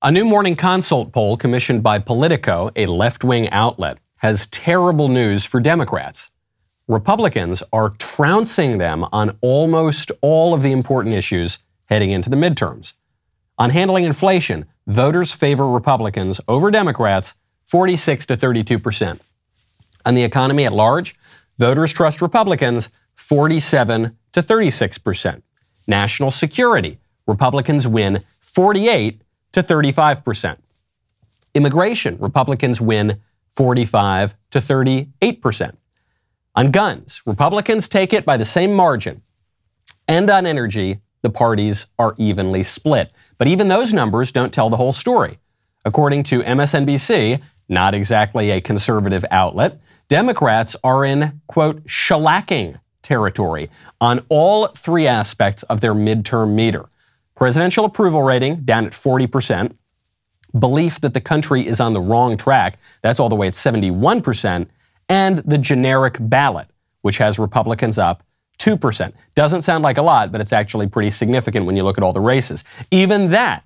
A new morning consult poll commissioned by Politico, a left wing outlet, has terrible news for Democrats. Republicans are trouncing them on almost all of the important issues heading into the midterms. On handling inflation, voters favor Republicans over Democrats 46 to 32 percent. On the economy at large, voters trust Republicans 47 to 36 percent. National security, Republicans win 48 to 35 percent. Immigration, Republicans win 45 to 38 percent. On guns, Republicans take it by the same margin. And on energy, the parties are evenly split. But even those numbers don't tell the whole story. According to MSNBC, not exactly a conservative outlet, Democrats are in, quote, shellacking territory on all three aspects of their midterm meter. Presidential approval rating down at 40%. Belief that the country is on the wrong track, that's all the way at 71%. And the generic ballot, which has Republicans up 2%. Doesn't sound like a lot, but it's actually pretty significant when you look at all the races. Even that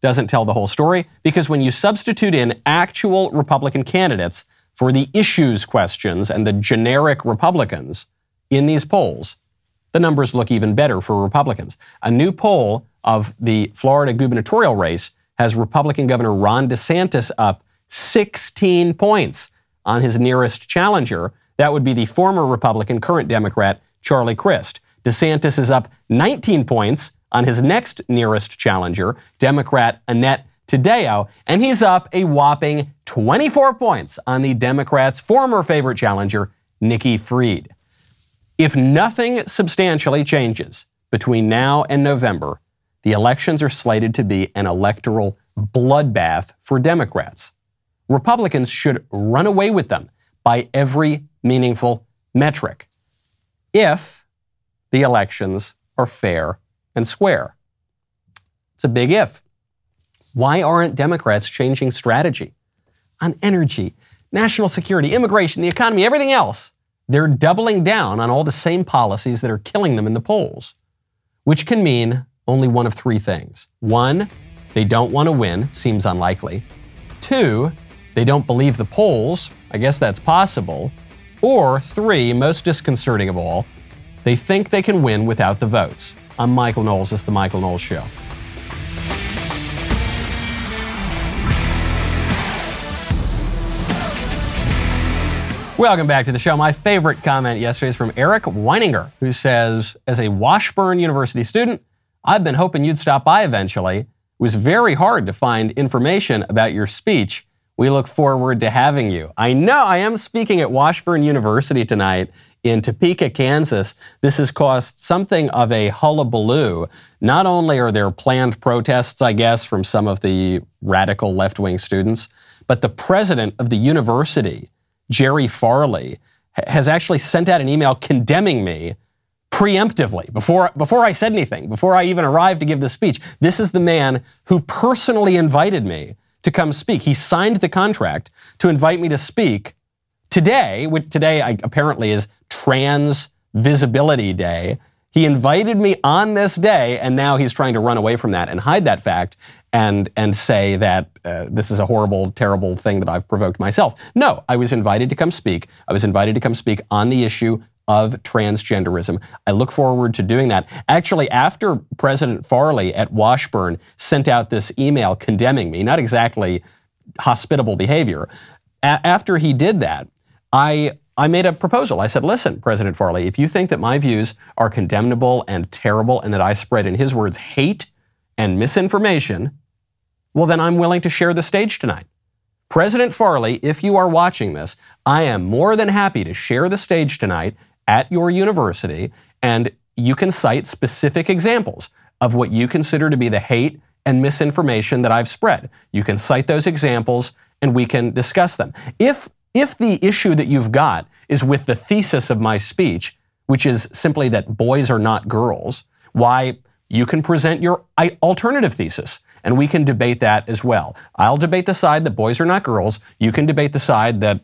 doesn't tell the whole story because when you substitute in actual Republican candidates for the issues questions and the generic Republicans in these polls, the numbers look even better for Republicans. A new poll of the Florida gubernatorial race has Republican Governor Ron DeSantis up 16 points on his nearest challenger. That would be the former Republican, current Democrat Charlie Crist. DeSantis is up 19 points on his next nearest challenger, Democrat Annette Taddeo, and he's up a whopping 24 points on the Democrats' former favorite challenger, Nikki Fried. If nothing substantially changes between now and November, the elections are slated to be an electoral bloodbath for Democrats. Republicans should run away with them by every meaningful metric if the elections are fair and square. It's a big if. Why aren't Democrats changing strategy on energy, national security, immigration, the economy, everything else? They're doubling down on all the same policies that are killing them in the polls, which can mean only one of three things. One, they don't want to win, seems unlikely. Two, they don't believe the polls, I guess that's possible. Or three, most disconcerting of all, they think they can win without the votes. I'm Michael Knowles. Is The Michael Knowles Show. Welcome back to the show. My favorite comment yesterday is from Eric Weininger, who says, As a Washburn University student, I've been hoping you'd stop by eventually. It was very hard to find information about your speech we look forward to having you. I know I am speaking at Washburn University tonight in Topeka, Kansas. This has caused something of a hullabaloo. Not only are there planned protests, I guess, from some of the radical left wing students, but the president of the university, Jerry Farley, has actually sent out an email condemning me preemptively before, before I said anything, before I even arrived to give the speech. This is the man who personally invited me to come speak. He signed the contract to invite me to speak today, which today I, apparently is Trans Visibility Day. He invited me on this day, and now he's trying to run away from that and hide that fact and and say that uh, this is a horrible, terrible thing that I've provoked myself. No, I was invited to come speak. I was invited to come speak on the issue of transgenderism. I look forward to doing that. Actually, after President Farley at Washburn sent out this email condemning me, not exactly hospitable behavior, a- after he did that, I I made a proposal. I said, listen, President Farley, if you think that my views are condemnable and terrible and that I spread, in his words, hate and misinformation, well, then I'm willing to share the stage tonight. President Farley, if you are watching this, I am more than happy to share the stage tonight at your university, and you can cite specific examples of what you consider to be the hate and misinformation that I've spread. You can cite those examples and we can discuss them. If if the issue that you've got is with the thesis of my speech, which is simply that boys are not girls, why you can present your alternative thesis and we can debate that as well. I'll debate the side that boys are not girls. You can debate the side that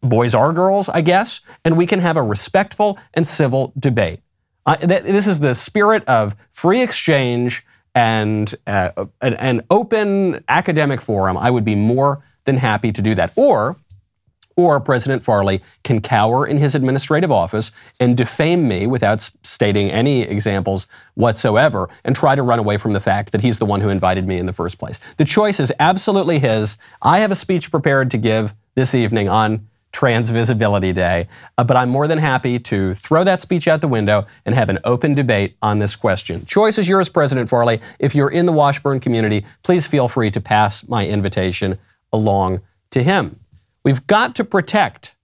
boys are girls, I guess, and we can have a respectful and civil debate. Uh, th- this is the spirit of free exchange and uh, an, an open academic forum, I would be more than happy to do that. Or or President Farley can cower in his administrative office and defame me without stating any examples whatsoever and try to run away from the fact that he's the one who invited me in the first place. The choice is absolutely his. I have a speech prepared to give this evening on Trans Visibility Day, uh, but I'm more than happy to throw that speech out the window and have an open debate on this question. Choice is yours, President Farley. If you're in the Washburn community, please feel free to pass my invitation along to him. We've got to protect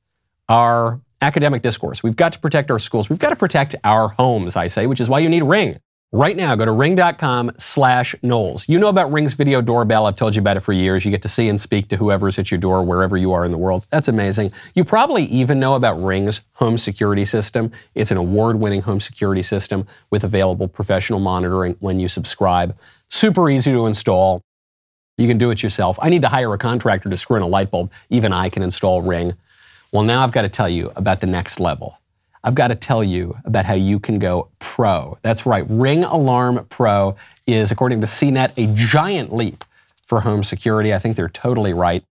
our academic discourse. We've got to protect our schools. We've got to protect our homes, I say, which is why you need Ring. Right now, go to ring.com slash Knowles. You know about Ring's video doorbell. I've told you about it for years. You get to see and speak to whoever's at your door, wherever you are in the world. That's amazing. You probably even know about Ring's home security system. It's an award winning home security system with available professional monitoring when you subscribe. Super easy to install. You can do it yourself. I need to hire a contractor to screw in a light bulb. Even I can install Ring. Well, now I've got to tell you about the next level. I've got to tell you about how you can go pro. That's right. Ring Alarm Pro is, according to CNET, a giant leap for home security. I think they're totally right.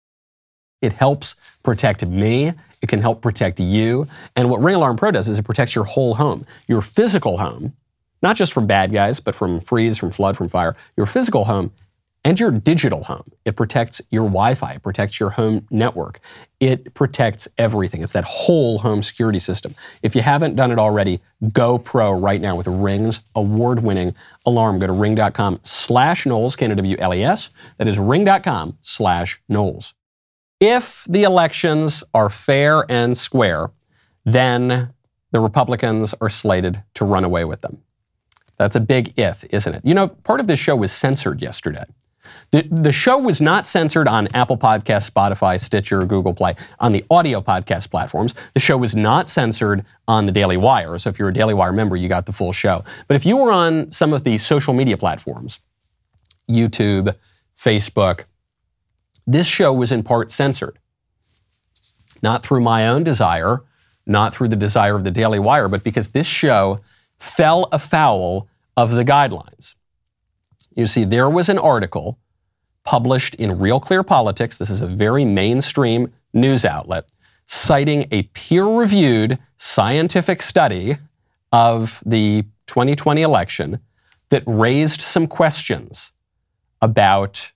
It helps protect me. It can help protect you. And what Ring Alarm Pro does is it protects your whole home, your physical home, not just from bad guys, but from freeze, from flood, from fire. Your physical home and your digital home. It protects your Wi Fi, it protects your home network, it protects everything. It's that whole home security system. If you haven't done it already, go pro right now with Ring's award winning alarm. Go to ring.com slash Knowles, K N O W L E S. That is ring.com slash Knowles. If the elections are fair and square, then the Republicans are slated to run away with them. That's a big if, isn't it? You know, part of this show was censored yesterday. The, the show was not censored on Apple Podcasts, Spotify, Stitcher, Google Play, on the audio podcast platforms. The show was not censored on the Daily Wire. So if you're a Daily Wire member, you got the full show. But if you were on some of the social media platforms, YouTube, Facebook, this show was in part censored. Not through my own desire, not through the desire of the Daily Wire, but because this show fell afoul of the guidelines. You see, there was an article published in Real Clear Politics. This is a very mainstream news outlet, citing a peer reviewed scientific study of the 2020 election that raised some questions about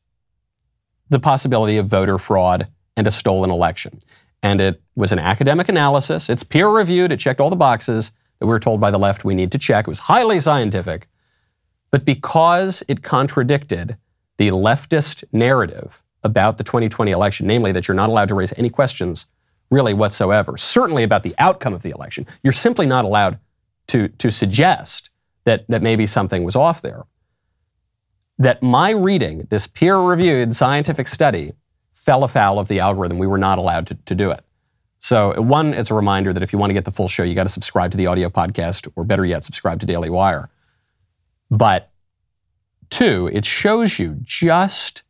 the possibility of voter fraud and a stolen election. And it was an academic analysis. It's peer reviewed. It checked all the boxes that we were told by the left we need to check. It was highly scientific. But because it contradicted the leftist narrative about the 2020 election, namely that you're not allowed to raise any questions really whatsoever, certainly about the outcome of the election, you're simply not allowed to, to suggest that, that maybe something was off there. That my reading, this peer reviewed scientific study, fell afoul of the algorithm. We were not allowed to, to do it. So, one, it's a reminder that if you want to get the full show, you got to subscribe to the audio podcast, or better yet, subscribe to Daily Wire. But two, it shows you just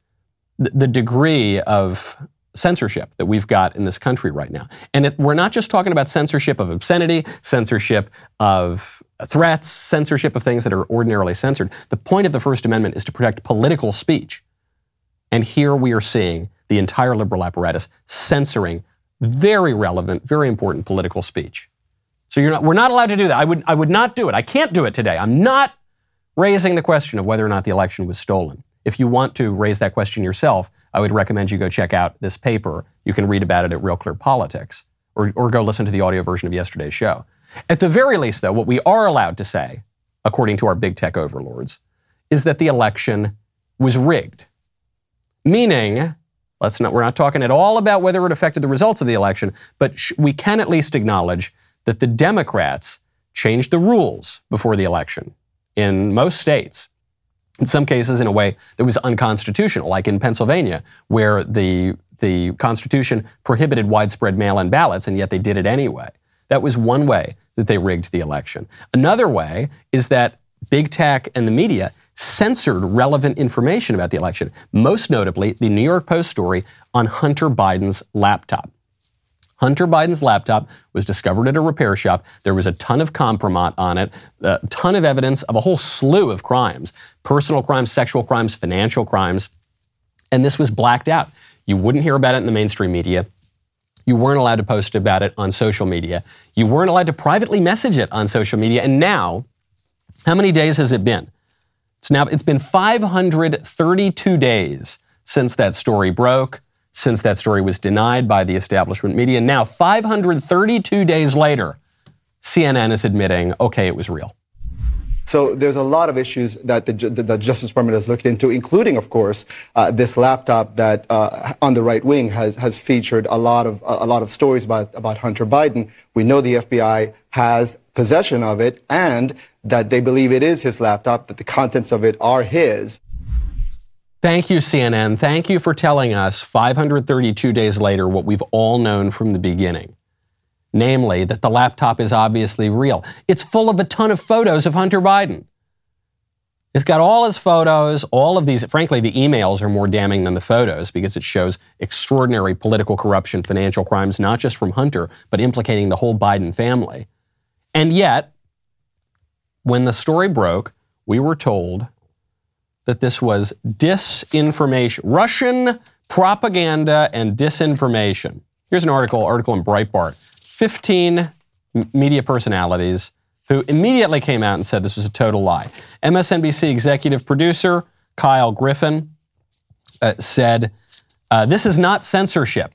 the degree of censorship that we've got in this country right now. And it, we're not just talking about censorship of obscenity, censorship of threats, censorship of things that are ordinarily censored. The point of the First Amendment is to protect political speech. And here we are seeing the entire liberal apparatus censoring very relevant, very important political speech. So not, we're not allowed to do that. I would, I would not do it. I can't do it today. I'm not raising the question of whether or not the election was stolen. If you want to raise that question yourself, I would recommend you go check out this paper. You can read about it at Real Clear Politics, or, or go listen to the audio version of yesterday's show. At the very least, though, what we are allowed to say, according to our big tech overlords, is that the election was rigged. Meaning, let's not, we're not talking at all about whether it affected the results of the election, but sh- we can at least acknowledge that the Democrats changed the rules before the election in most states. In some cases, in a way that was unconstitutional, like in Pennsylvania, where the, the Constitution prohibited widespread mail in ballots, and yet they did it anyway. That was one way that they rigged the election. Another way is that big tech and the media censored relevant information about the election, most notably the New York Post story on Hunter Biden's laptop. Hunter Biden's laptop was discovered at a repair shop. There was a ton of compromat on it, a ton of evidence of a whole slew of crimes personal crimes, sexual crimes, financial crimes. And this was blacked out. You wouldn't hear about it in the mainstream media. You weren't allowed to post about it on social media. You weren't allowed to privately message it on social media. And now, how many days has it been? It's now it's been 532 days since that story broke, since that story was denied by the establishment media. Now, 532 days later, CNN is admitting, okay, it was real. So there's a lot of issues that the, the Justice Department has looked into, including, of course, uh, this laptop that uh, on the right wing has, has featured a lot of a lot of stories about about Hunter Biden. We know the FBI has possession of it, and that they believe it is his laptop, that the contents of it are his. Thank you, CNN. Thank you for telling us 532 days later what we've all known from the beginning namely that the laptop is obviously real. It's full of a ton of photos of Hunter Biden. It's got all his photos, all of these. Frankly, the emails are more damning than the photos because it shows extraordinary political corruption, financial crimes, not just from Hunter, but implicating the whole Biden family. And yet, when the story broke, we were told that this was disinformation, Russian propaganda and disinformation. Here's an article, article in Breitbart. 15 media personalities who immediately came out and said this was a total lie. MSNBC executive producer Kyle Griffin uh, said, uh, This is not censorship.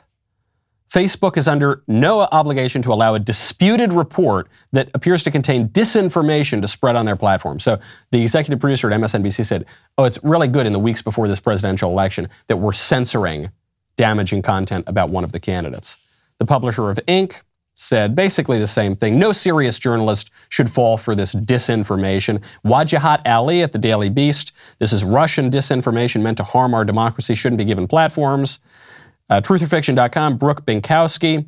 Facebook is under no obligation to allow a disputed report that appears to contain disinformation to spread on their platform. So the executive producer at MSNBC said, Oh, it's really good in the weeks before this presidential election that we're censoring damaging content about one of the candidates. The publisher of Inc., said basically the same thing. No serious journalist should fall for this disinformation. Wajahat Ali at the Daily Beast. This is Russian disinformation meant to harm our democracy, shouldn't be given platforms. Uh, Brooke Binkowski.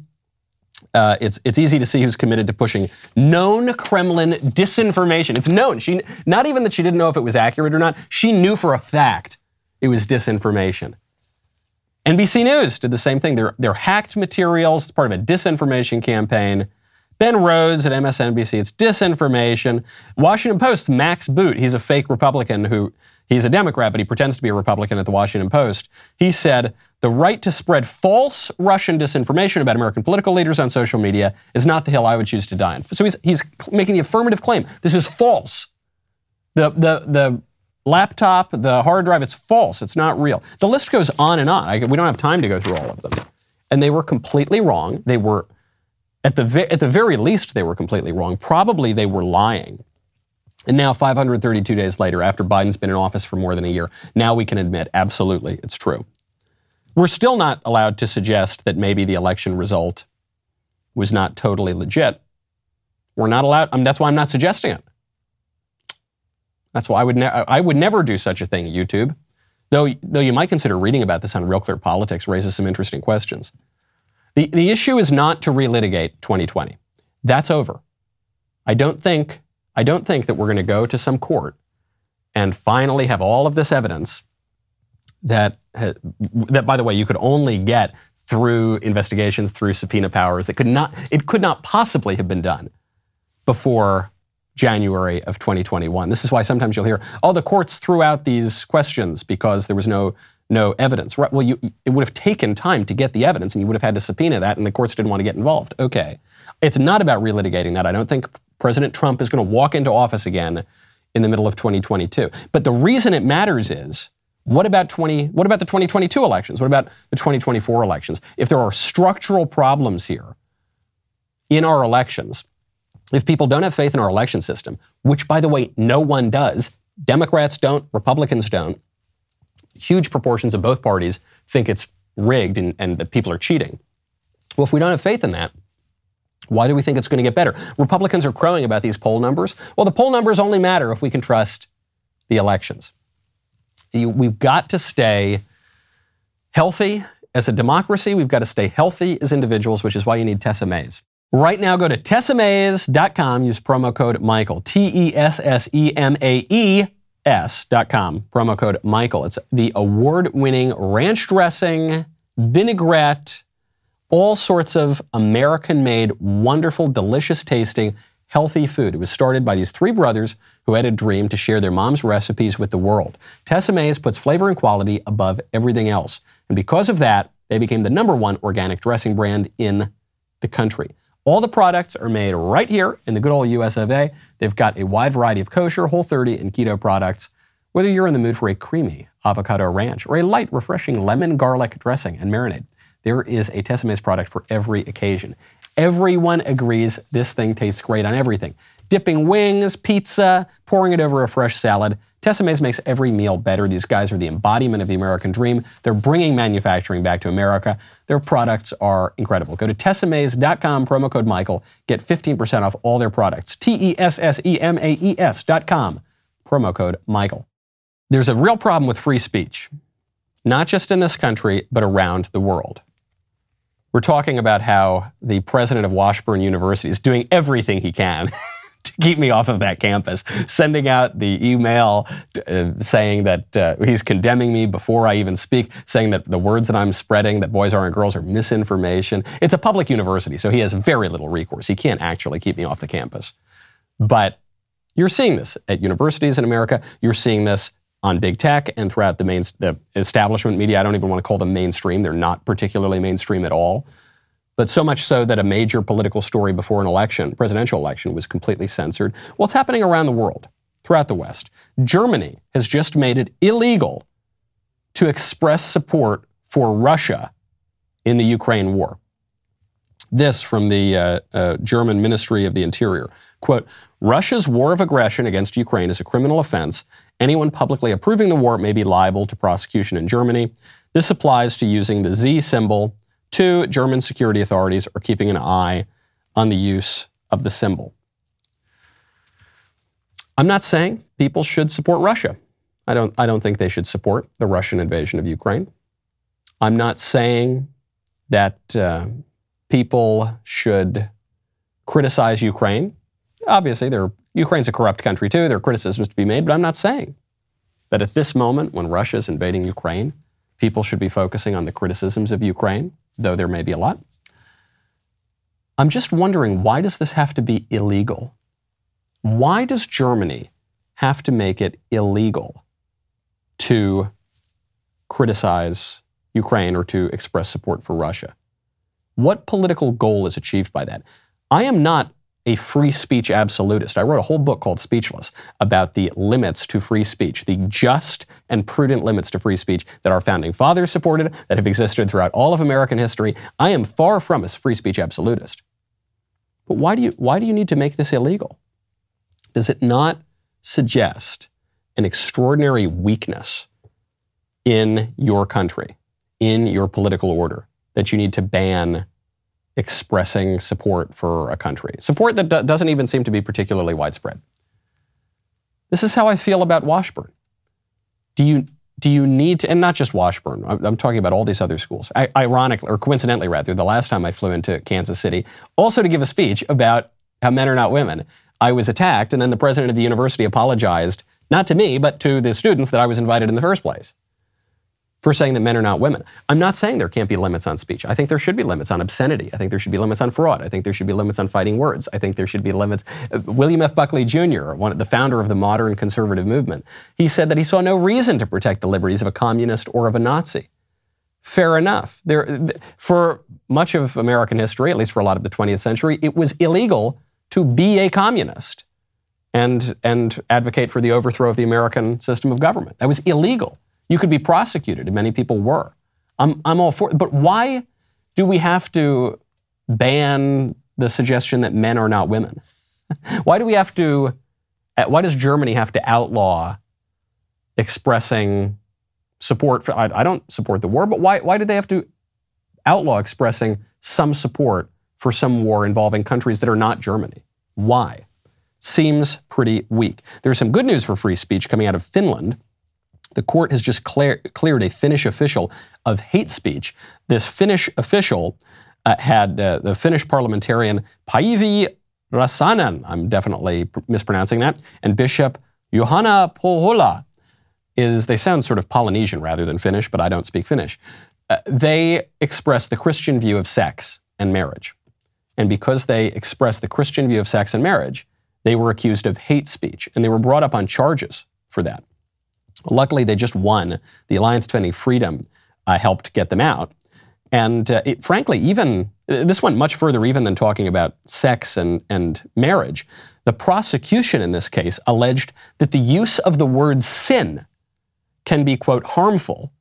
Uh, it's it's easy to see who's committed to pushing known Kremlin disinformation. It's known. She not even that she didn't know if it was accurate or not. She knew for a fact it was disinformation. NBC News did the same thing. They're, they're hacked materials. It's part of a disinformation campaign. Ben Rhodes at MSNBC, it's disinformation. Washington Post, Max Boot, he's a fake Republican who, he's a Democrat, but he pretends to be a Republican at the Washington Post. He said, the right to spread false Russian disinformation about American political leaders on social media is not the hill I would choose to die on. So he's, he's making the affirmative claim. This is false. The, the, the laptop, the hard drive, it's false. It's not real. The list goes on and on. I, we don't have time to go through all of them. And they were completely wrong. They were, at the, at the very least, they were completely wrong. Probably they were lying. And now, 532 days later, after Biden's been in office for more than a year, now we can admit absolutely it's true. We're still not allowed to suggest that maybe the election result was not totally legit. We're not allowed, I mean, that's why I'm not suggesting it. That's why I would, ne- I would never do such a thing, YouTube. Though, though you might consider reading about this on Real Clear Politics raises some interesting questions. The, the issue is not to relitigate 2020. That's over. I don't think, I don't think that we're going to go to some court and finally have all of this evidence that, uh, that, by the way, you could only get through investigations, through subpoena powers that could not, it could not possibly have been done before January of 2021. This is why sometimes you'll hear, "Oh, the courts threw out these questions because there was no no evidence." Right? Well, you, it would have taken time to get the evidence, and you would have had to subpoena that, and the courts didn't want to get involved. Okay, it's not about relitigating that. I don't think President Trump is going to walk into office again in the middle of 2022. But the reason it matters is. What about 20 what about the 2022 elections? What about the 2024 elections? If there are structural problems here in our elections, if people don't have faith in our election system, which, by the way, no one does, Democrats don't, Republicans don't, huge proportions of both parties think it's rigged and, and that people are cheating. Well, if we don't have faith in that, why do we think it's going to get better? Republicans are crowing about these poll numbers. Well, the poll numbers only matter if we can trust the elections. You, we've got to stay healthy as a democracy. We've got to stay healthy as individuals, which is why you need Tessemae's. Right now, go to tessemaes.com, use promo code Michael, T E S S E M A E S.com, promo code Michael. It's the award winning ranch dressing, vinaigrette, all sorts of American made, wonderful, delicious tasting, healthy food. It was started by these three brothers who had a dream to share their mom's recipes with the world. Tessemae's puts flavor and quality above everything else. And because of that, they became the number one organic dressing brand in the country. All the products are made right here in the good old US of A. They've got a wide variety of kosher, whole 30, and keto products. Whether you're in the mood for a creamy avocado ranch or a light, refreshing lemon garlic dressing and marinade, there is a Tessemae's product for every occasion. Everyone agrees this thing tastes great on everything. Dipping wings, pizza, pouring it over a fresh salad. Tessemae's makes every meal better. These guys are the embodiment of the American dream. They're bringing manufacturing back to America. Their products are incredible. Go to tessemaes.com, promo code Michael. Get 15% off all their products. T E S S E M A E S.com, promo code Michael. There's a real problem with free speech, not just in this country, but around the world. We're talking about how the president of Washburn University is doing everything he can to keep me off of that campus, sending out the email uh, saying that uh, he's condemning me before I even speak, saying that the words that I'm spreading, that boys aren't girls, are misinformation. It's a public university, so he has very little recourse. He can't actually keep me off the campus. But you're seeing this at universities in America. You're seeing this on big tech and throughout the main the establishment media. I don't even want to call them mainstream. They're not particularly mainstream at all. But so much so that a major political story before an election, presidential election, was completely censored. Well, happening around the world, throughout the West. Germany has just made it illegal to express support for Russia in the Ukraine war. This from the uh, uh, German Ministry of the Interior. Quote, Russia's war of aggression against Ukraine is a criminal offense. Anyone publicly approving the war may be liable to prosecution in Germany. This applies to using the Z symbol. Two, German security authorities are keeping an eye on the use of the symbol. I'm not saying people should support Russia. I don't, I don't think they should support the Russian invasion of Ukraine. I'm not saying that uh, people should criticize Ukraine Obviously, Ukraine's a corrupt country too. There are criticisms to be made, but I'm not saying that at this moment, when Russia is invading Ukraine, people should be focusing on the criticisms of Ukraine, though there may be a lot. I'm just wondering why does this have to be illegal? Why does Germany have to make it illegal to criticize Ukraine or to express support for Russia? What political goal is achieved by that? I am not a free speech absolutist. I wrote a whole book called Speechless about the limits to free speech, the just and prudent limits to free speech that our founding fathers supported, that have existed throughout all of American history. I am far from a free speech absolutist. But why do you, why do you need to make this illegal? Does it not suggest an extraordinary weakness in your country, in your political order, that you need to ban expressing support for a country, support that do- doesn't even seem to be particularly widespread. This is how I feel about Washburn. Do you do you need to, and not just Washburn, I'm, talking about all these other schools. I, ironically, or coincidentally rather, the last time I flew into Kansas City, also to give a speech about how men are not women, I was attacked, and then the president of the university apologized, not to me, but to the students that I was invited in the first place for saying that men are not women. I'm not saying there can't be limits on speech. I think there should be limits on obscenity. I think there should be limits on fraud. I think there should be limits on fighting words. I think there should be limits. Uh, William F. Buckley Jr., one, the founder of the modern conservative movement, he said that he saw no reason to protect the liberties of a communist or of a Nazi. Fair enough. There, for much of American history, at least for a lot of the 20th century, it was illegal to be a communist and, and advocate for the overthrow of the American system of government. That was illegal. You could be prosecuted, and many people were. I'm, I'm all for it. But why do we have to ban the suggestion that men are not women? why do we have to, uh, why does Germany have to outlaw expressing support for, I, I don't support the war, but why, why do they have to outlaw expressing some support for some war involving countries that are not Germany? Why? Seems pretty weak. There's some good news for free speech coming out of Finland. The court has just clear, cleared a Finnish official of hate speech. This Finnish official uh, had uh, the Finnish parliamentarian Päivi Räsänen, I'm definitely mispronouncing that, and Bishop Juhana Pohjola is, they sound sort of Polynesian rather than Finnish, but I don't speak Finnish. uh, they express the Christian view of sex and marriage. And because they expressed the Christian view of sex and marriage, they were accused of hate speech and they were brought up on charges for that. Luckily, they just won. The Alliance to Defending Freedom uh, helped get them out. And uh, it, frankly, even this went much further even than talking about sex and, and marriage. The prosecution in this case alleged that the use of the word sin can be, quote, harmful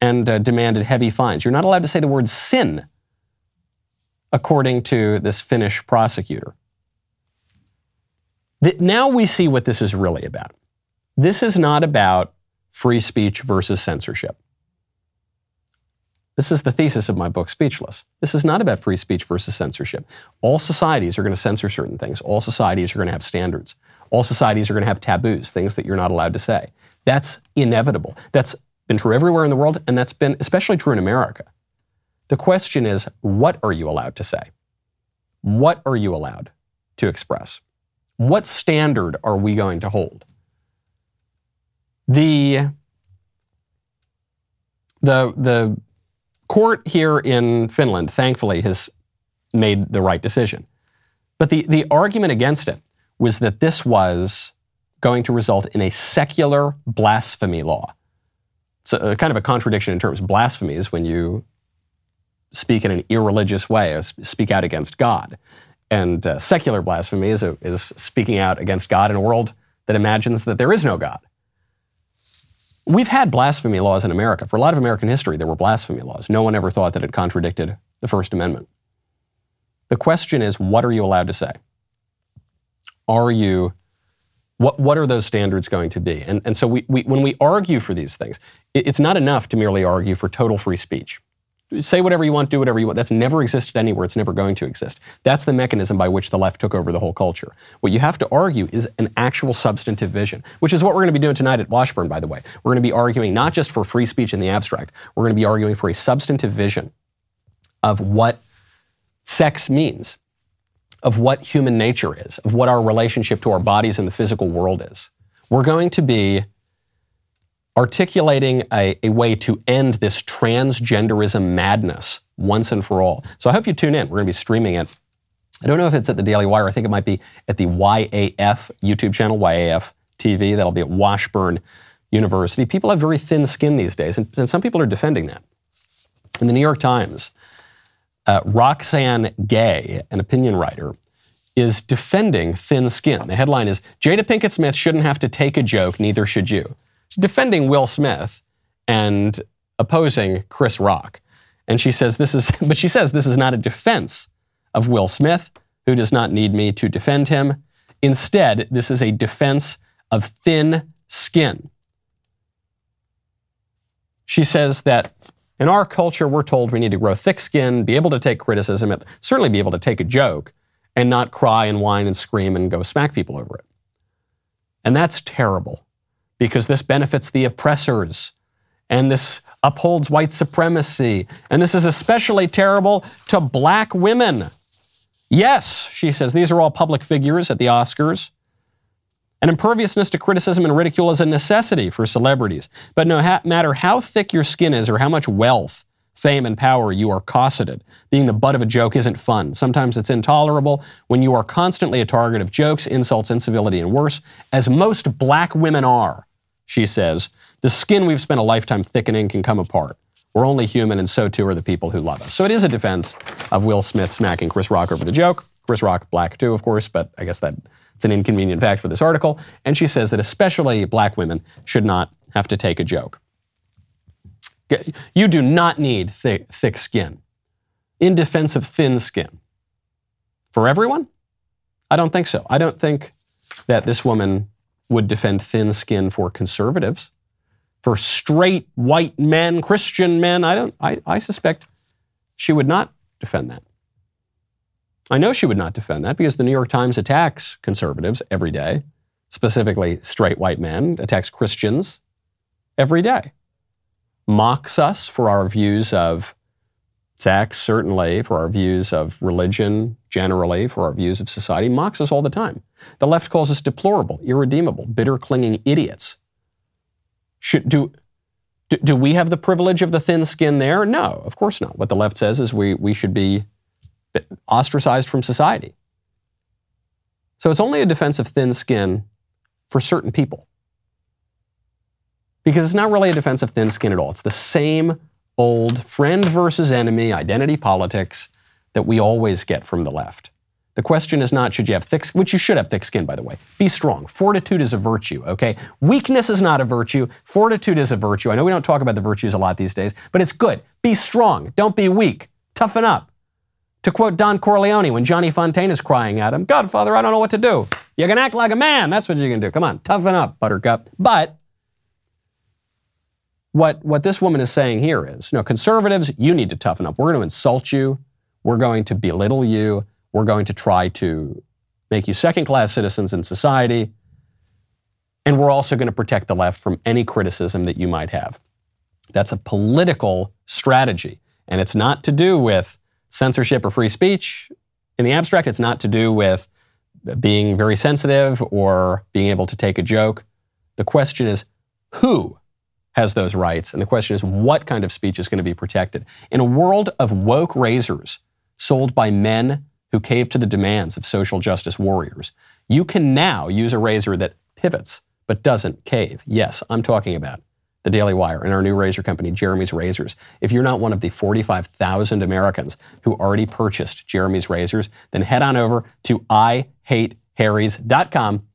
and uh, demanded heavy fines. You're not allowed to say the word sin, according to this Finnish prosecutor. The, now we see what this is really about. This is not about free speech versus censorship. This is the thesis of my book, Speechless. This is not about free speech versus censorship. All societies are going to censor certain things. All societies are going to have standards. All societies are going to have taboos, things that you're not allowed to say. That's inevitable. That's been true everywhere in the world, and that's been especially true in America. The question is, what are you allowed to say? What are you allowed to express? What standard are we going to hold? The, the, the court here in Finland, thankfully, has made the right decision. But the, the argument against it was that this was going to result in a secular blasphemy law. It's a, a kind of a contradiction in terms. Blasphemy is when you speak in an irreligious way, or speak out against God. And uh, secular blasphemy is, a, is speaking out against God in a world that imagines that there is no God. We've had blasphemy laws in America. For a lot of American history, there were blasphemy laws. No one ever thought that it contradicted the First Amendment. The question is, what are you allowed to say? Are you, what, what are those standards going to be? And, and so we, we, when we argue for these things, it, it's not enough to merely argue for total free speech say whatever you want, do whatever you want. That's never existed anywhere. It's never going to exist. That's the mechanism by which the left took over the whole culture. What you have to argue is an actual substantive vision, which is what we're going to be doing tonight at Washburn, by the way. We're going to be arguing not just for free speech in the abstract, we're going to be arguing for a substantive vision of what sex means, of what human nature is, of what our relationship to our bodies and the physical world is. We're going to be articulating a, a, way to end this transgenderism madness once and for all. So I hope you tune in. We're going to be streaming it. I don't know if it's at the Daily Wire. I think it might be at the YAF YouTube channel, YAF TV. That'll be at Washburn University. People have very thin skin these days, and, and some people are defending that. In the New York Times, uh, Roxane Gay, an opinion writer, is defending thin skin. The headline is Jada Pinkett Smith shouldn't have to take a joke, neither should you defending Will Smith and opposing Chris Rock. And she says this is, but she says this is not a defense of Will Smith, who does not need me to defend him. Instead, this is a defense of thin skin. She says that in our culture, we're told we need to grow thick skin, be able to take criticism, certainly be able to take a joke, and not cry and whine and scream and go smack people over it. And that's terrible because this benefits the oppressors and this upholds white supremacy. And this is especially terrible to black women. Yes, she says, these are all public figures at the Oscars. An imperviousness to criticism and ridicule is a necessity for celebrities. But no ha- matter how thick your skin is or how much wealth, fame, and power you are cosseted, being the butt of a joke isn't fun. Sometimes it's intolerable when you are constantly a target of jokes, insults, incivility, and worse, as most black women are she says, the skin we've spent a lifetime thickening can come apart. We're only human, and so too are the people who love us. So it is a defense of Will Smith smacking Chris Rock over the joke. Chris Rock, black too, of course, but I guess that it's an inconvenient fact for this article. And she says that especially black women should not have to take a joke. You do not need thick, thick skin in defense of thin skin. For everyone? I don't think so. I don't think that this woman would defend thin skin for conservatives. For straight white men, Christian men, I don't I, I suspect she would not defend that. I know she would not defend that because the New York Times attacks conservatives every day, specifically straight white men, attacks Christians every day, mocks us for our views of sex, certainly, for our views of religion generally, for our views of society, mocks us all the time. The left calls us deplorable, irredeemable, bitter, clinging idiots. Should do, Do, do, we have the privilege of the thin skin there? No, of course not. What the left says is we, we should be ostracized from society. So it's only a defense of thin skin for certain people. Because it's not really a defense of thin skin at all. It's the same old friend versus enemy identity politics that we always get from the left. The question is not should you have thick, which you should have thick skin, by the way. Be strong. Fortitude is a virtue, okay? Weakness is not a virtue. Fortitude is a virtue. I know we don't talk about the virtues a lot these days, but it's good. Be strong. Don't be weak. Toughen up. To quote Don Corleone when Johnny Fontane is crying at him, Godfather, I don't know what to do. You can act like a man. That's what you can do. Come on, toughen up, Buttercup. But what, what this woman is saying here is, you know, conservatives, you need to toughen up. We're going to insult you. We're going to belittle you. We're going to try to make you second class citizens in society. And we're also going to protect the left from any criticism that you might have. That's a political strategy. And it's not to do with censorship or free speech. In the abstract, it's not to do with being very sensitive or being able to take a joke. The question is who has those rights? And the question is what kind of speech is going to be protected? In a world of woke razors sold by men who cave to the demands of social justice warriors. You can now use a razor that pivots but doesn't cave. Yes, I'm talking about the Daily Wire and our new razor company, Jeremy's Razors. If you're not one of the 45,000 Americans who already purchased Jeremy's Razors, then head on over to IHateHarrys.com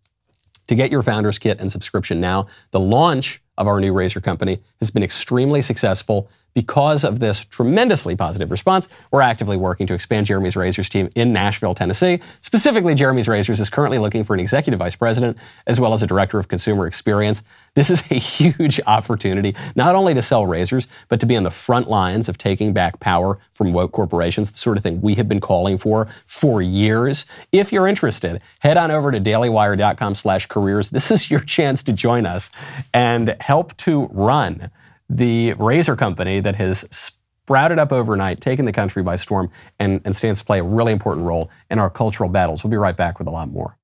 to get your founder's kit and subscription now. The launch of our new razor company has been extremely successful. Because of this tremendously positive response, we're actively working to expand Jeremy's Razors team in Nashville, Tennessee. Specifically, Jeremy's Razors is currently looking for an executive vice president as well as a director of consumer experience. This is a huge opportunity, not only to sell razors, but to be on the front lines of taking back power from woke corporations, the sort of thing we have been calling for for years. If you're interested, head on over to dailywire.com slash careers. This is your chance to join us and help to run the razor company that has sprouted up overnight, taken the country by storm, and, and stands to play a really important role in our cultural battles. We'll be right back with a lot more.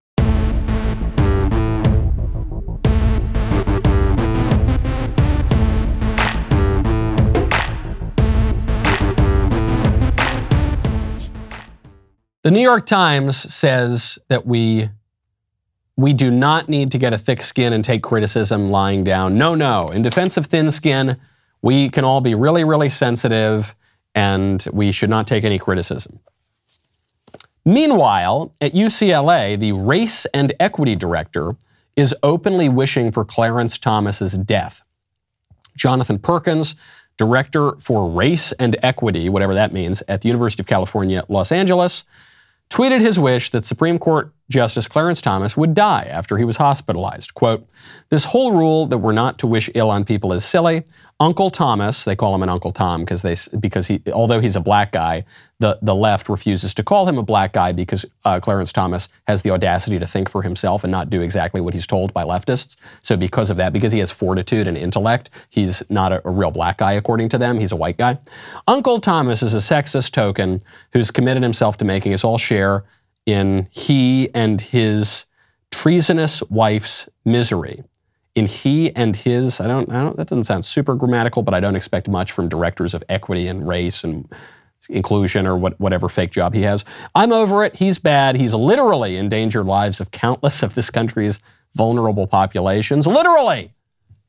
The New York Times says that we we do not need to get a thick skin and take criticism lying down. No, no. In defense of thin skin, we can all be really, really sensitive and we should not take any criticism. Meanwhile, at UCLA, the race and equity director is openly wishing for Clarence Thomas's death. Jonathan Perkins, director for race and equity, whatever that means, at the University of California, Los Angeles, tweeted his wish that Supreme Court Justice Clarence Thomas would die after he was hospitalized. Quote, This whole rule that we're not to wish ill on people is silly. Uncle Thomas, they call him an Uncle Tom because they because he although he's a black guy, the the left refuses to call him a black guy because uh, Clarence Thomas has the audacity to think for himself and not do exactly what he's told by leftists. So because of that, because he has fortitude and intellect, he's not a, a real black guy according to them. He's a white guy. Uncle Thomas is a sexist token who's committed himself to making us all share in he and his treasonous wife's misery in he and his. I don't, I don't, that doesn't sound super grammatical, but I don't expect much from directors of equity and race and inclusion or what, whatever fake job he has. I'm over it. He's bad. He's literally endangered lives of countless of this country's vulnerable populations. Literally.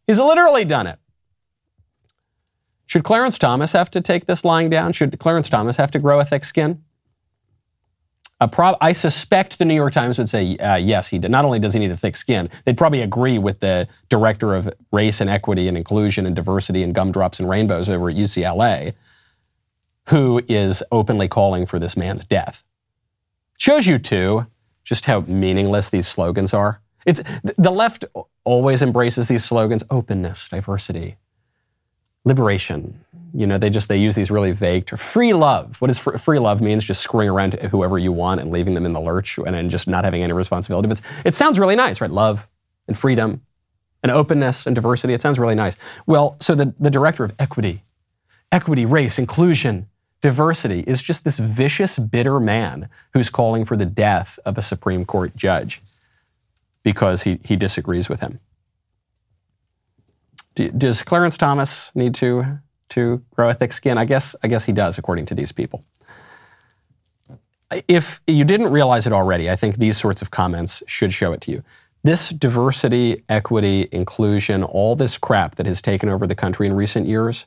He's literally done it. Should Clarence Thomas have to take this lying down? Should Clarence Thomas have to grow a thick skin? I suspect the New York Times would say uh, yes. He did. Not only does he need a thick skin, they'd probably agree with the director of race and equity and inclusion and diversity and gumdrops and rainbows over at UCLA, who is openly calling for this man's death. Shows you too just how meaningless these slogans are. It's the left always embraces these slogans: openness, diversity, liberation, you know, they just they use these really vague terms. Free love. What does fr- free love means? Just screwing around to whoever you want and leaving them in the lurch and then just not having any responsibility. But it sounds really nice, right? Love and freedom and openness and diversity. It sounds really nice. Well, so the, the director of equity, equity, race, inclusion, diversity is just this vicious, bitter man who's calling for the death of a Supreme Court judge because he, he disagrees with him. Does Clarence Thomas need to to grow a thick skin? I guess I guess he does, according to these people. If you didn't realize it already, I think these sorts of comments should show it to you. This diversity, equity, inclusion, all this crap that has taken over the country in recent years,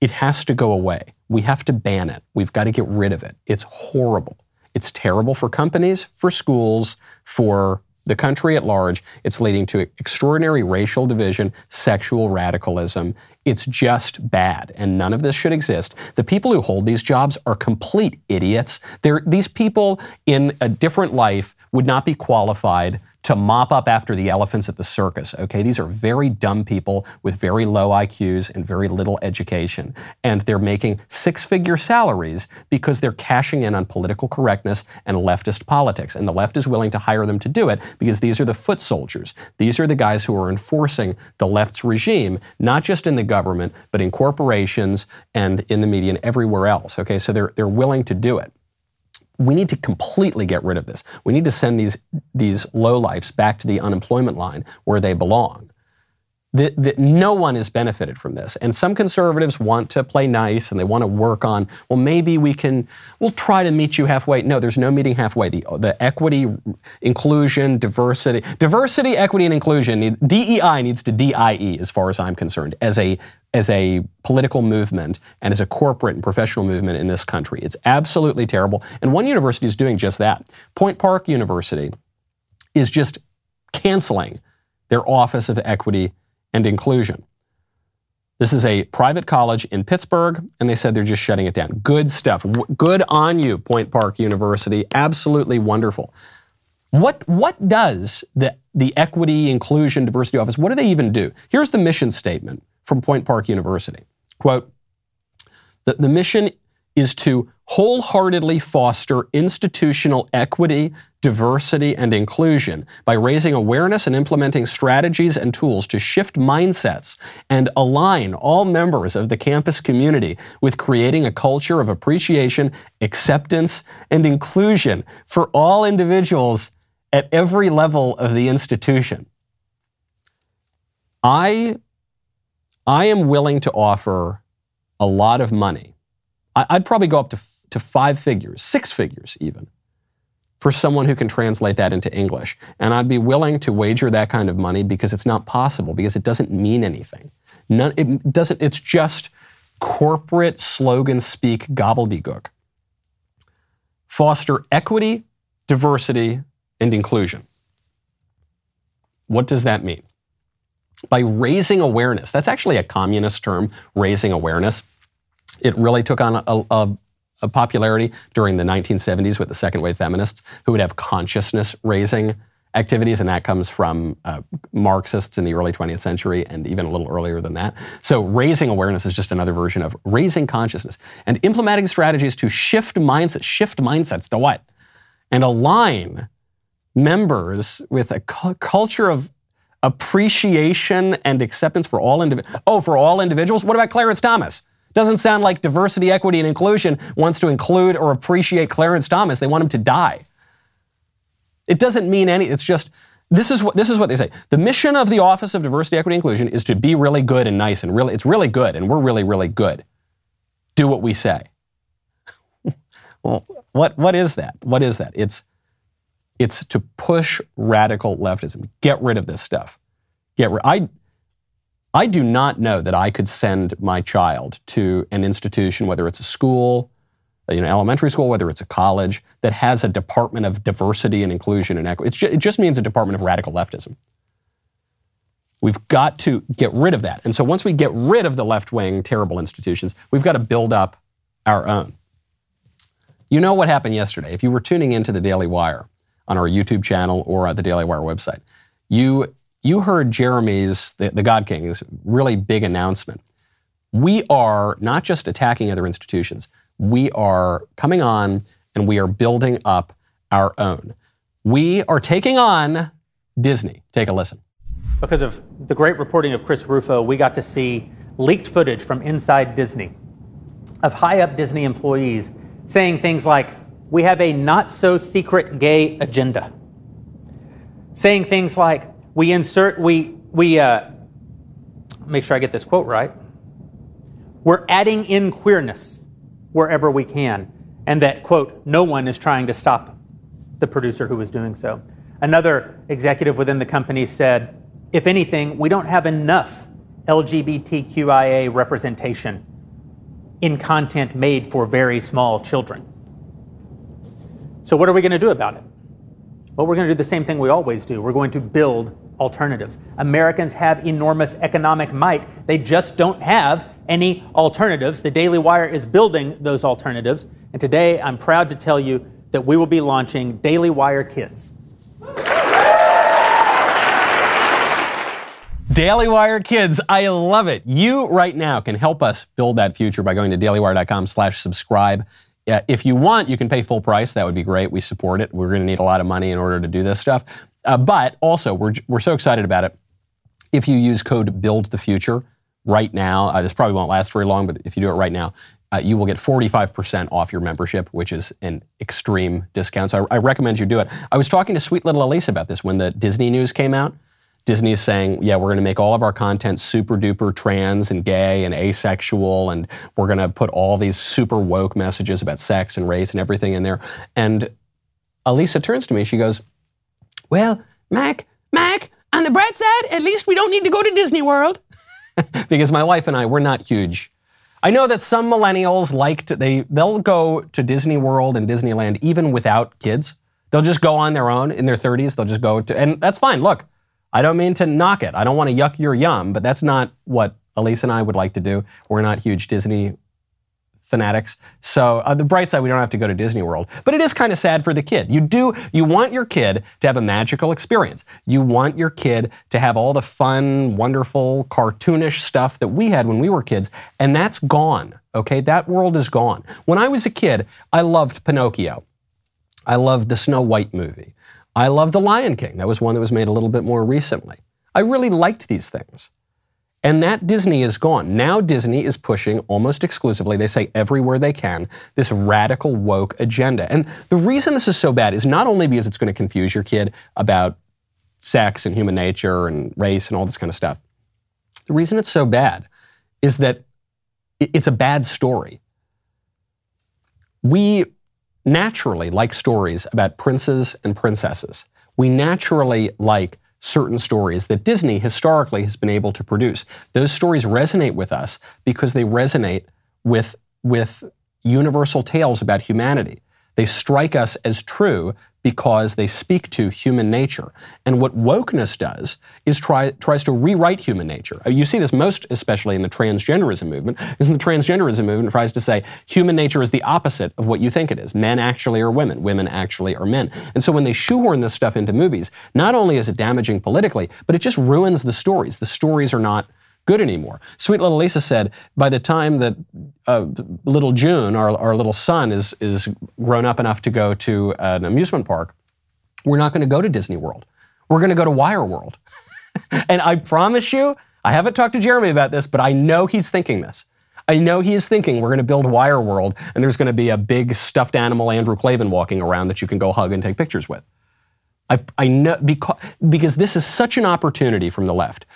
it has to go away. We have to ban it. We've got to get rid of it. It's horrible. It's terrible for companies, for schools, for the country at large. It's leading to extraordinary racial division, sexual radicalism. It's just bad, and none of this should exist. The people who hold these jobs are complete idiots. They're, these people in a different life would not be qualified to mop up after the elephants at the circus. Okay, these are very dumb people with very low IQs and very little education. And they're making six figure salaries because they're cashing in on political correctness and leftist politics. And the left is willing to hire them to do it because these are the foot soldiers. These are the guys who are enforcing the left's regime, not just in the government, but in corporations and in the media and everywhere else. Okay, so they're, they're willing to do it we need to completely get rid of this. We need to send these, these lowlifes back to the unemployment line where they belong. That, that no one has benefited from this. And some conservatives want to play nice and they want to work on, well, maybe we can, we'll try to meet you halfway. No, there's no meeting halfway. The, the equity, inclusion, diversity, diversity, equity, and inclusion, DEI needs to DIE as far as I'm concerned, as a as a political movement and as a corporate and professional movement in this country. It's absolutely terrible. And one university is doing just that. Point Park University is just canceling their Office of Equity and Inclusion. This is a private college in Pittsburgh, and they said they're just shutting it down. Good stuff. Good on you, Point Park University. Absolutely wonderful. What, what does the, the Equity, Inclusion, Diversity Office, what do they even do? Here's the mission statement from Point Park University. Quote, the, the mission is to wholeheartedly foster institutional equity, diversity, and inclusion by raising awareness and implementing strategies and tools to shift mindsets and align all members of the campus community with creating a culture of appreciation, acceptance, and inclusion for all individuals at every level of the institution. I I am willing to offer a lot of money. I'd probably go up to, to five figures, six figures even, for someone who can translate that into English. And I'd be willing to wager that kind of money because it's not possible, because it doesn't mean anything. None, it doesn't, it's just corporate slogan speak gobbledygook. Foster equity, diversity, and inclusion. What does that mean? by raising awareness. That's actually a communist term, raising awareness. It really took on a, a, a popularity during the 1970s with the second wave feminists who would have consciousness raising activities, and that comes from uh, Marxists in the early 20th century and even a little earlier than that. So, raising awareness is just another version of raising consciousness and implementing strategies to shift mindsets. Shift mindsets to what? And align members with a cu- culture of appreciation and acceptance for all individuals. Oh, for all individuals? What about Clarence Thomas? Doesn't sound like diversity, equity, and inclusion wants to include or appreciate Clarence Thomas. They want him to die. It doesn't mean any, it's just, this is what this is what they say. The mission of the Office of Diversity, Equity, and Inclusion is to be really good and nice and really, it's really good, and we're really, really good. Do what we say. well, what what is that? What is that? It's it's to push radical leftism. Get rid of this stuff. Get rid. I, I do not know that I could send my child to an institution, whether it's a school, uh, you know, elementary school, whether it's a college, that has a department of diversity and inclusion and equity. Just, it just means a department of radical leftism. We've got to get rid of that. And so once we get rid of the left wing, terrible institutions, we've got to build up our own. You know what happened yesterday. If you were tuning into the Daily Wire, on our YouTube channel or at the Daily Wire website. You, you heard Jeremy's, the, the God King's, really big announcement. We are not just attacking other institutions, we are coming on and we are building up our own. We are taking on Disney. Take a listen. Because of the great reporting of Chris Rufo, we got to see leaked footage from inside Disney of high up Disney employees saying things like, we have a not so secret gay agenda. Saying things like, we insert, we, we, uh, make sure I get this quote right. We're adding in queerness wherever we can, and that, quote, no one is trying to stop the producer who was doing so. Another executive within the company said, if anything, we don't have enough LGBTQIA representation in content made for very small children. So, what are we going to do about it? Well, we're going to do the same thing we always do. We're going to build alternatives. Americans have enormous economic might. They just don't have any alternatives. The Daily Wire is building those alternatives. And today, I'm proud to tell you that we will be launching Daily Wire Kids. Daily Wire Kids, I love it. You right now can help us build that future by going to dailywire.com slash subscribe. Uh, if you want, you can pay full price. That would be great. We support it. We're going to need a lot of money in order to do this stuff. Uh, but also, we're, we're so excited about it. If you use code Build the Future right now, uh, this probably won't last very long, but if you do it right now, uh, you will get 45% off your membership, which is an extreme discount. So I, I recommend you do it. I was talking to sweet little Elise about this when the Disney news came out. Disney is saying, yeah, we're going to make all of our content super duper trans and gay and asexual, and we're going to put all these super woke messages about sex and race and everything in there. And Elisa turns to me, she goes, Well, Mac, Mac, on the bright side, at least we don't need to go to Disney World. because my wife and I, we're not huge. I know that some millennials like to, they, they'll go to Disney World and Disneyland even without kids. They'll just go on their own in their 30s. They'll just go to, and that's fine. Look, I don't mean to knock it. I don't want to yuck your yum, but that's not what Elise and I would like to do. We're not huge Disney fanatics. So uh, the bright side, we don't have to go to Disney World. But it is kind of sad for the kid. You do, you want your kid to have a magical experience. You want your kid to have all the fun, wonderful, cartoonish stuff that we had when we were kids, and that's gone. Okay, that world is gone. When I was a kid, I loved Pinocchio. I loved the Snow White movie. I love The Lion King. That was one that was made a little bit more recently. I really liked these things. And that Disney is gone. Now Disney is pushing almost exclusively, they say everywhere they can, this radical woke agenda. And the reason this is so bad is not only because it's going to confuse your kid about sex and human nature and race and all this kind of stuff. The reason it's so bad is that it's a bad story. We naturally like stories about princes and princesses. We naturally like certain stories that Disney historically has been able to produce. Those stories resonate with us because they resonate with, with universal tales about humanity. They strike us as true because they speak to human nature. And what wokeness does is try, tries to rewrite human nature. Uh, you see this most especially in the transgenderism movement, because the transgenderism movement tries to say human nature is the opposite of what you think it is. Men actually are women, women actually are men. And so when they shoehorn this stuff into movies, not only is it damaging politically, but it just ruins the stories. The stories are not good anymore. Sweet little Lisa said, by the time that uh, little June, our, our little son, is, is grown up enough to go to an amusement park, we're not going to go to Disney World. We're going to go to Wire World. and I promise you, I haven't talked to Jeremy about this, but I know he's thinking this. I know he is thinking we're going to build Wire World and there's going to be a big stuffed animal Andrew Klavan walking around that you can go hug and take pictures with. I, I know because, because this is such an opportunity from the left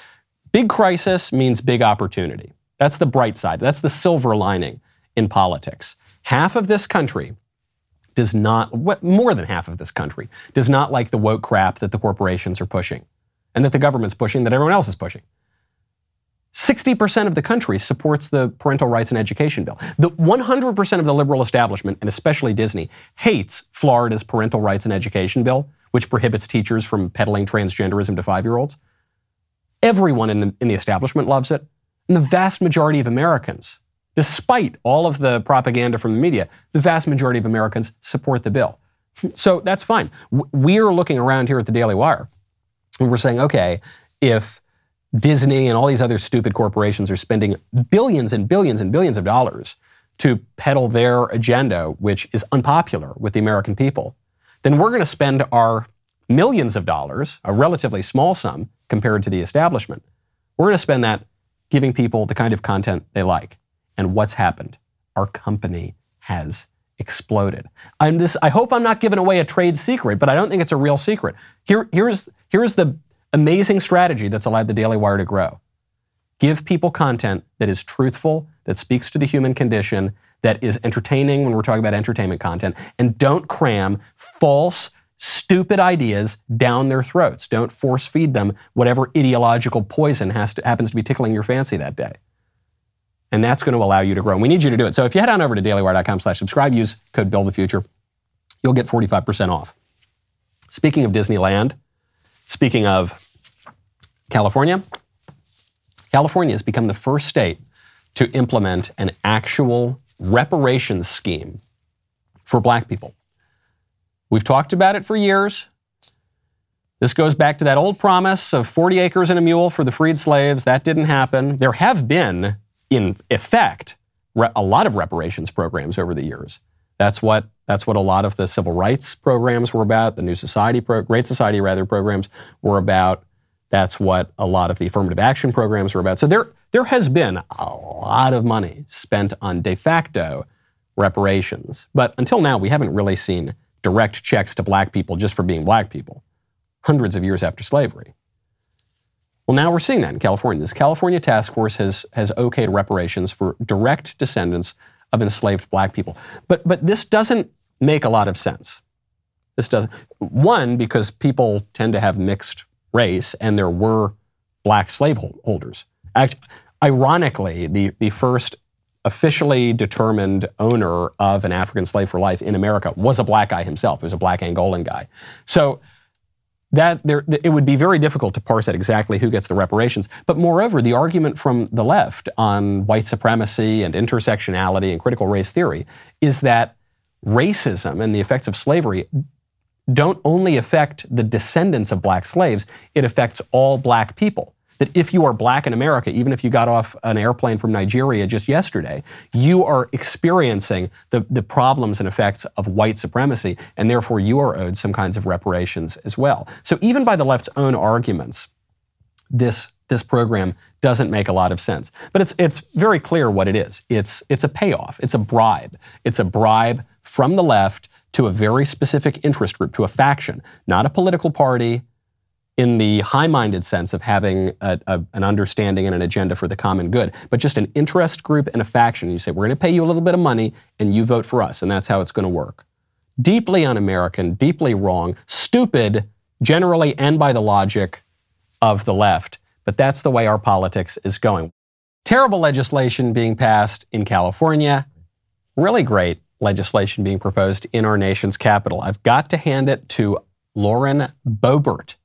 Big crisis means big opportunity. That's the bright side. That's the silver lining in politics. Half of this country does not, more than half of this country, does not like the woke crap that the corporations are pushing and that the government's pushing, that everyone else is pushing. 60% of the country supports the parental rights and education bill. The 100% of the liberal establishment, and especially Disney, hates Florida's parental rights and education bill, which prohibits teachers from peddling transgenderism to five year olds. Everyone in the, in the establishment loves it. And the vast majority of Americans, despite all of the propaganda from the media, the vast majority of Americans support the bill. So that's fine. We're looking around here at the Daily Wire and we're saying, okay, if Disney and all these other stupid corporations are spending billions and billions and billions of dollars to peddle their agenda, which is unpopular with the American people, then we're going to spend our millions of dollars, a relatively small sum compared to the establishment. We're going to spend that giving people the kind of content they like. And what's happened? Our company has exploded. I'm this, I hope I'm not giving away a trade secret, but I don't think it's a real secret. Here, here's, here's the amazing strategy that's allowed the Daily Wire to grow. Give people content that is truthful, that speaks to the human condition, that is entertaining when we're talking about entertainment content, and don't cram false, stupid ideas down their throats. Don't force feed them whatever ideological poison has to, happens to be tickling your fancy that day. And that's going to allow you to grow. And we need you to do it. So if you head on over to dailywire.com slash subscribe, use code Build the Future, you'll get 45% off. Speaking of Disneyland, speaking of California, California has become the first state to implement an actual reparations scheme for black people. We've talked about it for years. This goes back to that old promise of 40 acres and a mule for the freed slaves. That didn't happen. There have been, in effect, a lot of reparations programs over the years. That's what that's what a lot of the civil rights programs were about. The New Society, pro, Great Society, rather programs were about. That's what a lot of the affirmative action programs were about. So there, there has been a lot of money spent on de facto reparations. But until now, we haven't really seen direct checks to black people just for being black people, hundreds of years after slavery. Well, now we're seeing that in California. This California task force has, has okayed reparations for direct descendants of enslaved black people. But, but this doesn't make a lot of sense. This doesn't. One, because people tend to have mixed race, and there were black slaveholders. ironically, the, the first officially determined owner of an African slave for life in America was a black guy himself. He was a black Angolan guy. So that there, it would be very difficult to parse out exactly who gets the reparations. But moreover, the argument from the left on white supremacy and intersectionality and critical race theory is that racism and the effects of slavery don't only affect the descendants of black slaves, it affects all black people. That if you are black in America, even if you got off an airplane from Nigeria just yesterday, you are experiencing the, the problems and effects of white supremacy, and therefore you are owed some kinds of reparations as well. So even by the left's own arguments, this this program doesn't make a lot of sense. But it's it's very clear what it is. It's it's a payoff. It's a bribe. It's a bribe from the left to a very specific interest group, to a faction, not a political party in the high minded sense of having a, a, an understanding and an agenda for the common good, but just an interest group and a faction. You say, we're going to pay you a little bit of money and you vote for us, and that's how it's going to work. Deeply un American, deeply wrong, stupid, generally, and by the logic of the left. But that's the way our politics is going. Terrible legislation being passed in California. Really great legislation being proposed in our nation's capital. I've got to hand it to Lauren Boebert.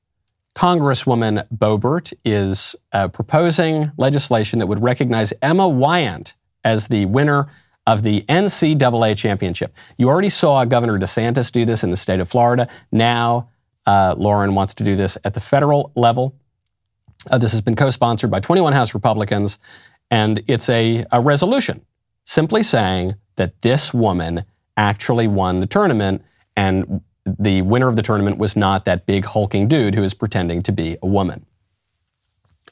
Congresswoman Boebert is uh, proposing legislation that would recognize Emma Weyant as the winner of the NCAA championship. You already saw Governor DeSantis do this in the state of Florida. Now, uh, Lauren wants to do this at the federal level. Uh, this has been co sponsored by 21 House Republicans, and it's a, a resolution simply saying that this woman actually won the tournament and the winner of the tournament was not that big hulking dude who is pretending to be a woman.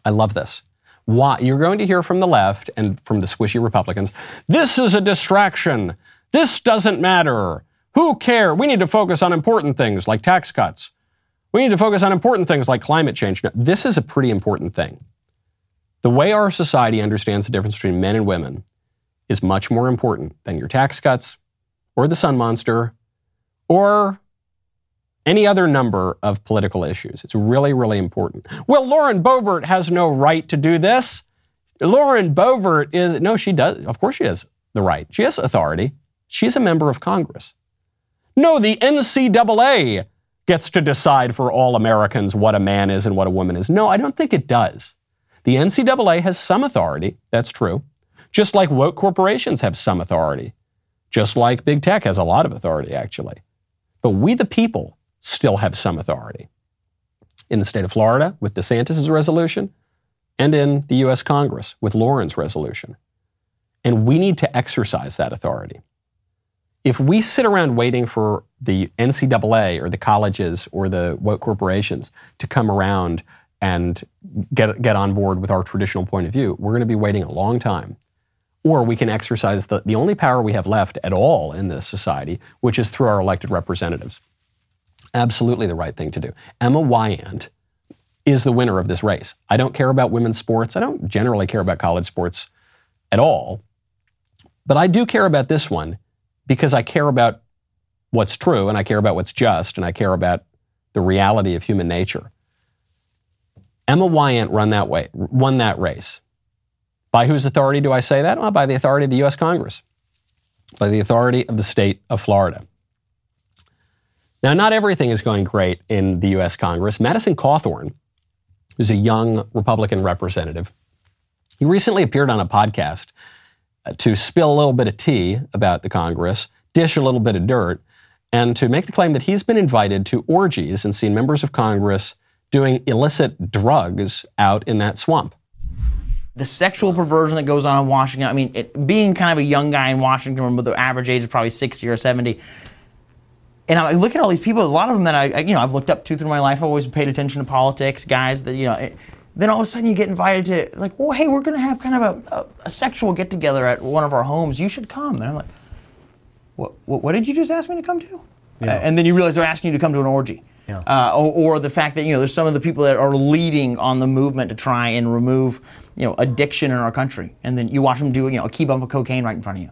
I love this. Why? You're going to hear from the left and from the squishy Republicans. This is a distraction. This doesn't matter. Who cares? We need to focus on important things like tax cuts. We need to focus on important things like climate change. This is a pretty important thing. The way our society understands the difference between men and women is much more important than your tax cuts or the sun monster or any other number of political issues. It's really, really important. Well, Lauren Boebert has no right to do this. Lauren Boebert is, no, she does. Of course she has the right. She has authority. She's a member of Congress. No, the NCAA gets to decide for all Americans what a man is and what a woman is. No, I don't think it does. The NCAA has some authority. That's true. Just like woke corporations have some authority. Just like big tech has a lot of authority, actually. But we, the people, still have some authority. In the state of Florida, with DeSantis' resolution, and in the U.S. Congress, with Lauren's resolution. And we need to exercise that authority. If we sit around waiting for the NCAA or the colleges or the corporations to come around and get, get on board with our traditional point of view, we're going to be waiting a long time or we can exercise the, the only power we have left at all in this society, which is through our elected representatives. Absolutely the right thing to do. Emma Weyant is the winner of this race. I don't care about women's sports. I don't generally care about college sports at all. But I do care about this one because I care about what's true and I care about what's just and I care about the reality of human nature. Emma Weyant run that way, won that race. By whose authority do I say that? Well, by the authority of the U.S. Congress, by the authority of the state of Florida. Now, not everything is going great in the U.S. Congress. Madison Cawthorn, who's a young Republican representative, he recently appeared on a podcast uh, to spill a little bit of tea about the Congress, dish a little bit of dirt, and to make the claim that he's been invited to orgies and seen members of Congress doing illicit drugs out in that swamp. The sexual perversion that goes on in Washington, I mean, it, being kind of a young guy in Washington, the average age is probably 60 or 70, and I look at all these people, a lot of them that I, you know, I've looked up to through my life, I've always paid attention to politics, guys that, you know, then all of a sudden you get invited to, like, well, hey, we're going to have kind of a, a, a, sexual get together at one of our homes. You should come. And I'm like, what, what, what did you just ask me to come to? Yeah. Uh, and then you realize they're asking you to come to an orgy. Yeah. Uh, or, or, the fact that you know there's some of the people that are leading on the movement to try and remove you know addiction in our country, and then you watch them do you know a key bump of cocaine right in front of you,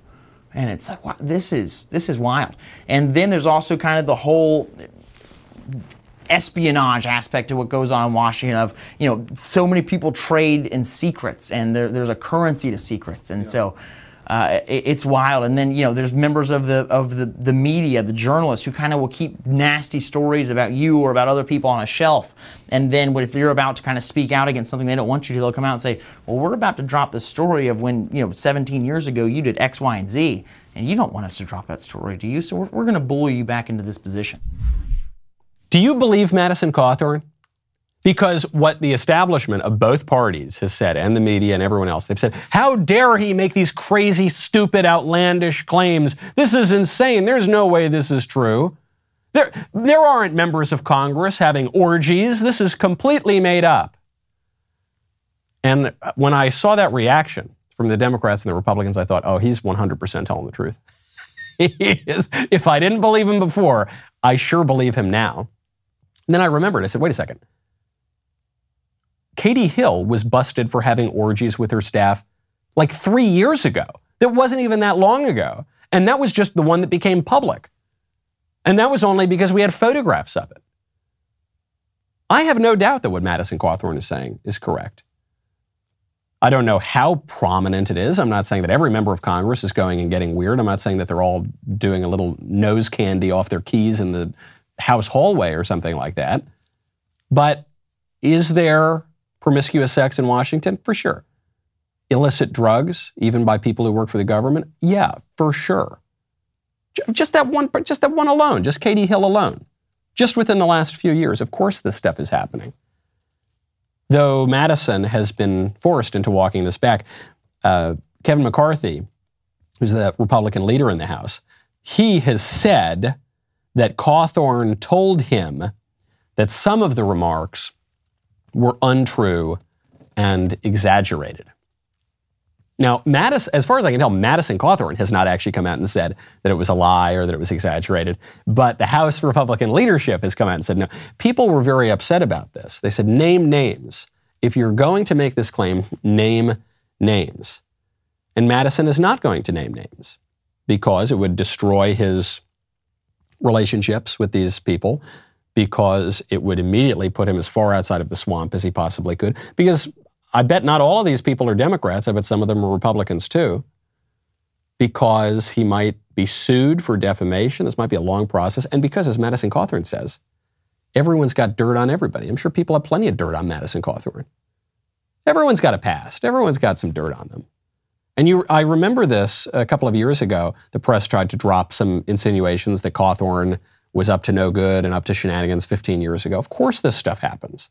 and it's like wow, this is this is wild. And then there's also kind of the whole espionage aspect to what goes on in Washington of, you know, so many people trade in secrets and there, there's a currency to secrets. And yeah. so uh, it, it's wild. And then, you know, there's members of the, of the, the media, the journalists who kind of will keep nasty stories about you or about other people on a shelf. And then if you're about to kind of speak out against something they don't want you to, they'll come out and say, well, we're about to drop the story of when, you know, 17 years ago you did X, Y, and Z. And you don't want us to drop that story, do you? So we're, we're going to bully you back into this position. Do you believe Madison Cawthorn? Because what the establishment of both parties has said, and the media and everyone else, they've said, how dare he make these crazy, stupid, outlandish claims? This is insane. There's no way this is true. There, there aren't members of Congress having orgies. This is completely made up. And when I saw that reaction from the Democrats and the Republicans, I thought, oh, he's 100% telling the truth. If I didn't believe him before, I sure believe him now. And then I remembered, I said, wait a second. Katie Hill was busted for having orgies with her staff like three years ago. That wasn't even that long ago. And that was just the one that became public. And that was only because we had photographs of it. I have no doubt that what Madison Cawthorn is saying is correct. I don't know how prominent it is. I'm not saying that every member of Congress is going and getting weird. I'm not saying that they're all doing a little nose candy off their keys in the house hallway or something like that. But is there promiscuous sex in Washington? For sure. Illicit drugs, even by people who work for the government? Yeah, for sure. Just that one, just that one alone, just Katie Hill alone. Just within the last few years, of course, this stuff is happening. Though Madison has been forced into walking this back, uh, Kevin McCarthy, who's the Republican leader in the House, he has said that Cawthorn told him that some of the remarks were untrue and exaggerated. Now, Madison, as far as I can tell, Madison Cawthorn has not actually come out and said that it was a lie or that it was exaggerated. But the House Republican leadership has come out and said, no. People were very upset about this. They said, name names. If you're going to make this claim, name names. And Madison is not going to name names because it would destroy his relationships with these people because it would immediately put him as far outside of the swamp as he possibly could. Because I bet not all of these people are Democrats. I bet some of them are Republicans too. Because he might be sued for defamation. This might be a long process. And because, as Madison Cawthorn says, everyone's got dirt on everybody. I'm sure people have plenty of dirt on Madison Cawthorn. Everyone's got a past, everyone's got some dirt on them. And you, I remember this a couple of years ago. The press tried to drop some insinuations that Cawthorn was up to no good and up to shenanigans 15 years ago. Of course, this stuff happens.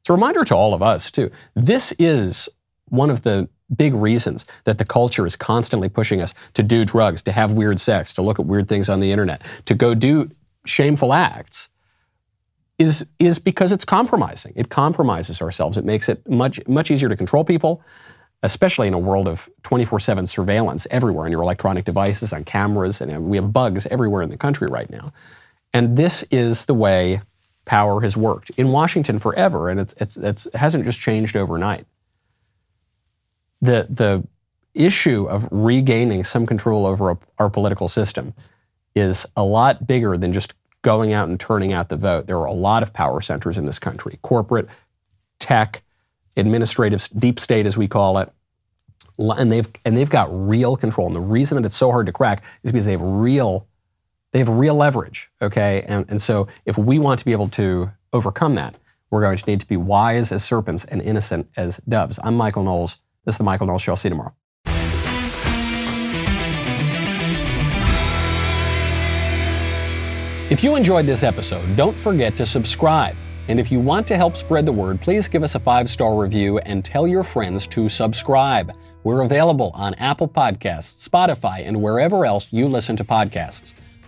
It's a reminder to all of us, too. This is one of the big reasons that the culture is constantly pushing us to do drugs, to have weird sex, to look at weird things on the internet, to go do shameful acts. Is, is because it's compromising. It compromises ourselves. It makes it much, much easier to control people especially in a world of 24 7 surveillance everywhere on your electronic devices, on cameras, and we have bugs everywhere in the country right now. And this is the way power has worked in Washington forever, and it's, it's, it's, it hasn't just changed overnight. The, the issue of regaining some control over a, our political system is a lot bigger than just going out and turning out the vote. There are a lot of power centers in this country corporate, tech, administrative, deep state, as we call it. And they've, and they've got real control. And the reason that it's so hard to crack is because they have real, they have real leverage. Okay. And, and so if we want to be able to overcome that, we're going to need to be wise as serpents and innocent as doves. I'm Michael Knowles. This is the Michael Knowles Show. I'll see you tomorrow. If you enjoyed this episode, don't forget to subscribe. And if you want to help spread the word, please give us a five star review and tell your friends to subscribe. We're available on Apple Podcasts, Spotify, and wherever else you listen to podcasts.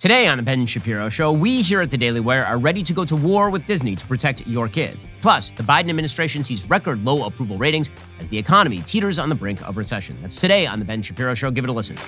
Today on the Ben Shapiro Show, we here at the Daily Wire are ready to go to war with Disney to protect your kids. Plus, the Biden administration sees record low approval ratings as the economy teeters on the brink of recession. That's today on the Ben Shapiro Show. Give it a listen.